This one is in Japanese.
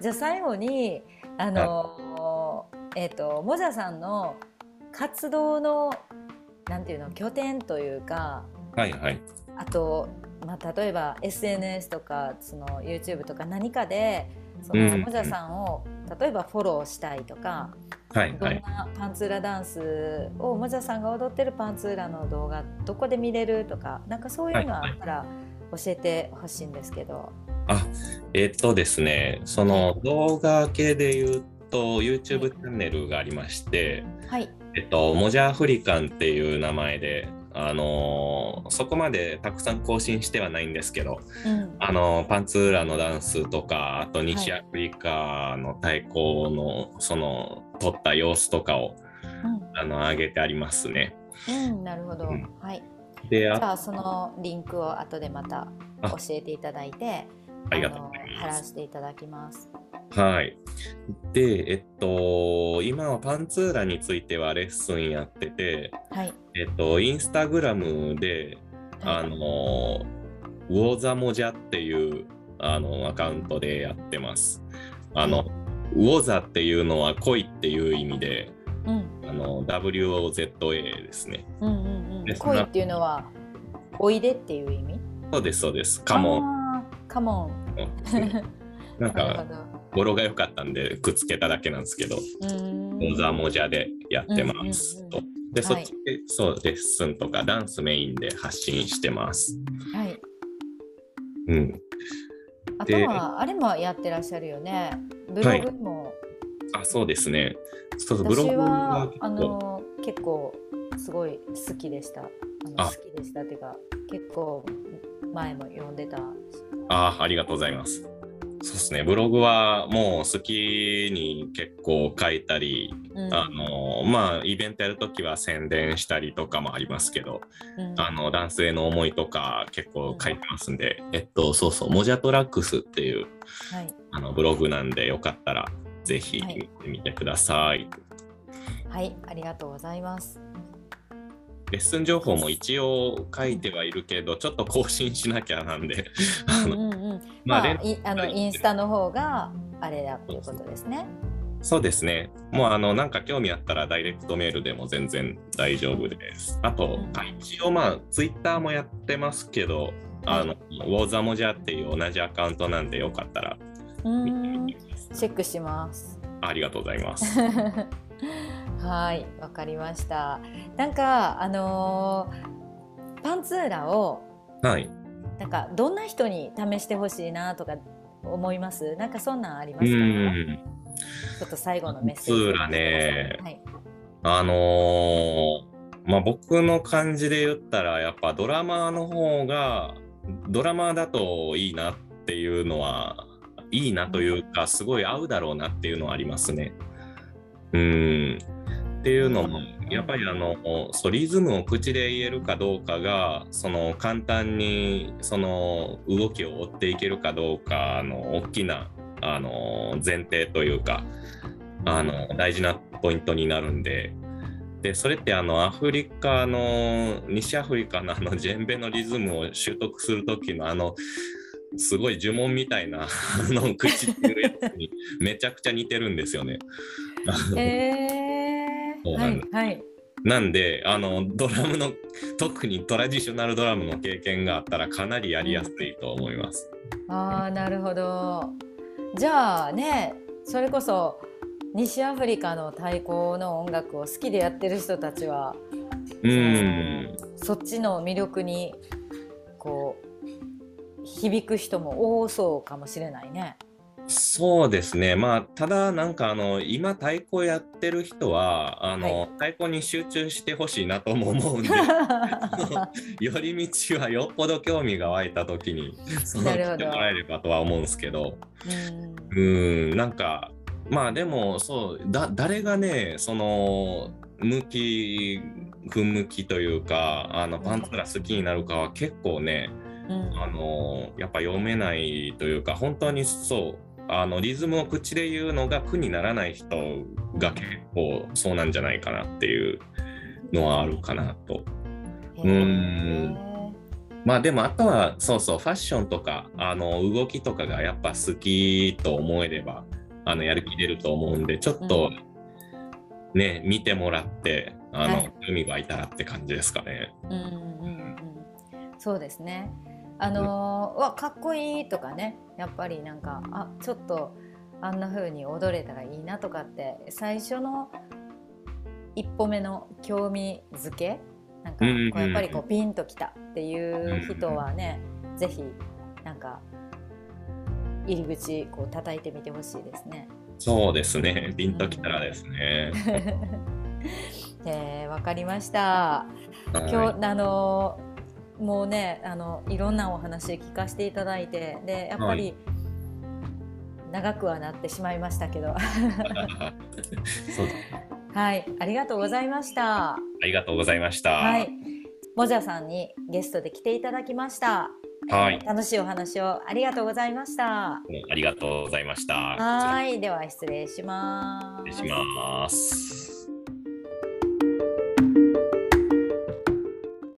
じゃあ最後にあのー、えっ、ー、ともじゃさんの活動のなんていうの拠点というか、はいはい、あと、まあ、例えば SNS とかその YouTube とか何かでそのもじゃさんを例えばフォローしたいとか、はいどんなパンツーラダンスをもじゃさんが踊ってるパンツーラの動画どこで見れるとかなんかそういうのあったら教えてほしいんですけど。あえっとですねその動画系で言うと YouTube チャンネルがありまして、はい、えっと、モジャアフリカンっていう名前であのー、そこまでたくさん更新してはないんですけど、うん、あのー、パンツーラのダンスとかあと西アフリカの太鼓のその撮った様子とかを、うん、あの上げてありますね。うん、なるほど、うん、はい。でじゃあそのリンクを後でまた教えていただいてありがとうございます貼らせていただきます。はい。で、えっと、今はパンツーラについてはレッスンやってて、はい、えっと、インスタグラムで、あの、ウォーザモジャっていうあのアカウントでやってます。あの、ウォーザっていうのは恋っていう意味で、うん、あの WOZA ですね。うんうんうん、恋っていうのは、おいでっていう意味？そうです、そうです。カモン。カモン。なんか、語呂が良かったんでくっつけただけなんですけど、モザモジャでやってますと。で、そっちで、そう、レッスンとかダンスメインで発信してます。はい。うん。あとは、あれもやってらっしゃるよね。ブログも。はい、あ、そうですね。そうそうブログはあの結構すごい好きでした。あの好きでしたっていうか、結構前も読んでた。あ、ありがとうございます。そうですね、ブログはもう好きに結構書いたり、うん、あのまあイベントやるときは宣伝したりとかもありますけど、うん、あの男性の思いとか結構書いてますんで、うん、えっとそうそうモジャトラックスっていう、はい、あのブログなんでよかったらぜひ見てみてください。はい、はい、ありがとうございます。レッスン情報も一応書いてはいるけど、ちょっと更新しなきゃなんでうんうんうん、まあ、まあ、あのインスタの方があれだっていうことですね。そうですね。もうあのなんか興味あったらダイレクトメールでも全然大丈夫です。あと、一応まあツイッターもやってますけど、あの、ウォーザモジャっていう同じアカウントなんでよかったらチェックします。ありがとうございます。はいわかりました。なんかあのー、パンツーラをはい。なんかどんな人に試してほしいなとか思います？なんかそんなんありますか？ちょっと最後のメッセージ。パンツーラね、はい、あのー、まあ僕の感じで言ったらやっぱドラマーの方がドラマーだといいなっていうのはいいなというかすごい合うだろうなっていうのはありますね。うんっていうのもやっぱりあのそうリズムを口で言えるかどうかがその簡単にその動きを追っていけるかどうかの大きなあの前提というかあの大事なポイントになるんで。でそれってあのアフリカの西アフリカのあのジェンベのリズムを習得する時のあのすごい呪文みたいなあの口っていうやつにめちゃくちゃ似てるんですよね。えー、はいはい。なんであのドラムの特にトラディショナルドラムの経験があったらかなりやりやすいと思います。ああなるほど。じゃあねそれこそ西アフリカの太鼓の音楽を好きでやってる人たちはうんそっちの魅力にこう響く人も多そうかもしれないね。そうですね、まあ、ただ、なんかあの今、太鼓やってる人はあの、はい、太鼓に集中してほしいなとも思うんで、寄り道はよっぽど興味が湧いたときに、その来てもらえればとは思うんですけど、うん、なんか、まあでも、そうだ、誰がね、その、向き、不向きというか、あのパンツが好きになるかは結構ね、うん、あのやっぱ読めないというか本当にそうあのリズムを口で言うのが苦にならない人が結構そうなんじゃないかなっていうのはあるかなと。うんまあでもあとはそうそうファッションとかあの動きとかがやっぱ好きと思えればあのやる気出ると思うんでちょっとね、うん、見てもらってあの、はい、興味がいたらって感じですかね。うんうんうん、そうですね。あのー、わかっこいいとかねやっぱりなんかあちょっとあんな風に踊れたらいいなとかって最初の一歩目の興味づけ？なんかこうやっぱりこうピンときたっていう人はね、ぜひなんか入り口こう叩いてみてほしいですね。そうですね。ピンときたらですね。えー、わかりました。今日あのもうねあのいろんなお話聞かせていただいてでやっぱり、長くはなってしまいましたけど。はい、ありがとうございました。ありがとうございました。はい、もじゃさんにゲストで来ていただきました。はい、楽しいお話をありがとうございました。ありがとうございました。はい、では失礼します。失礼します。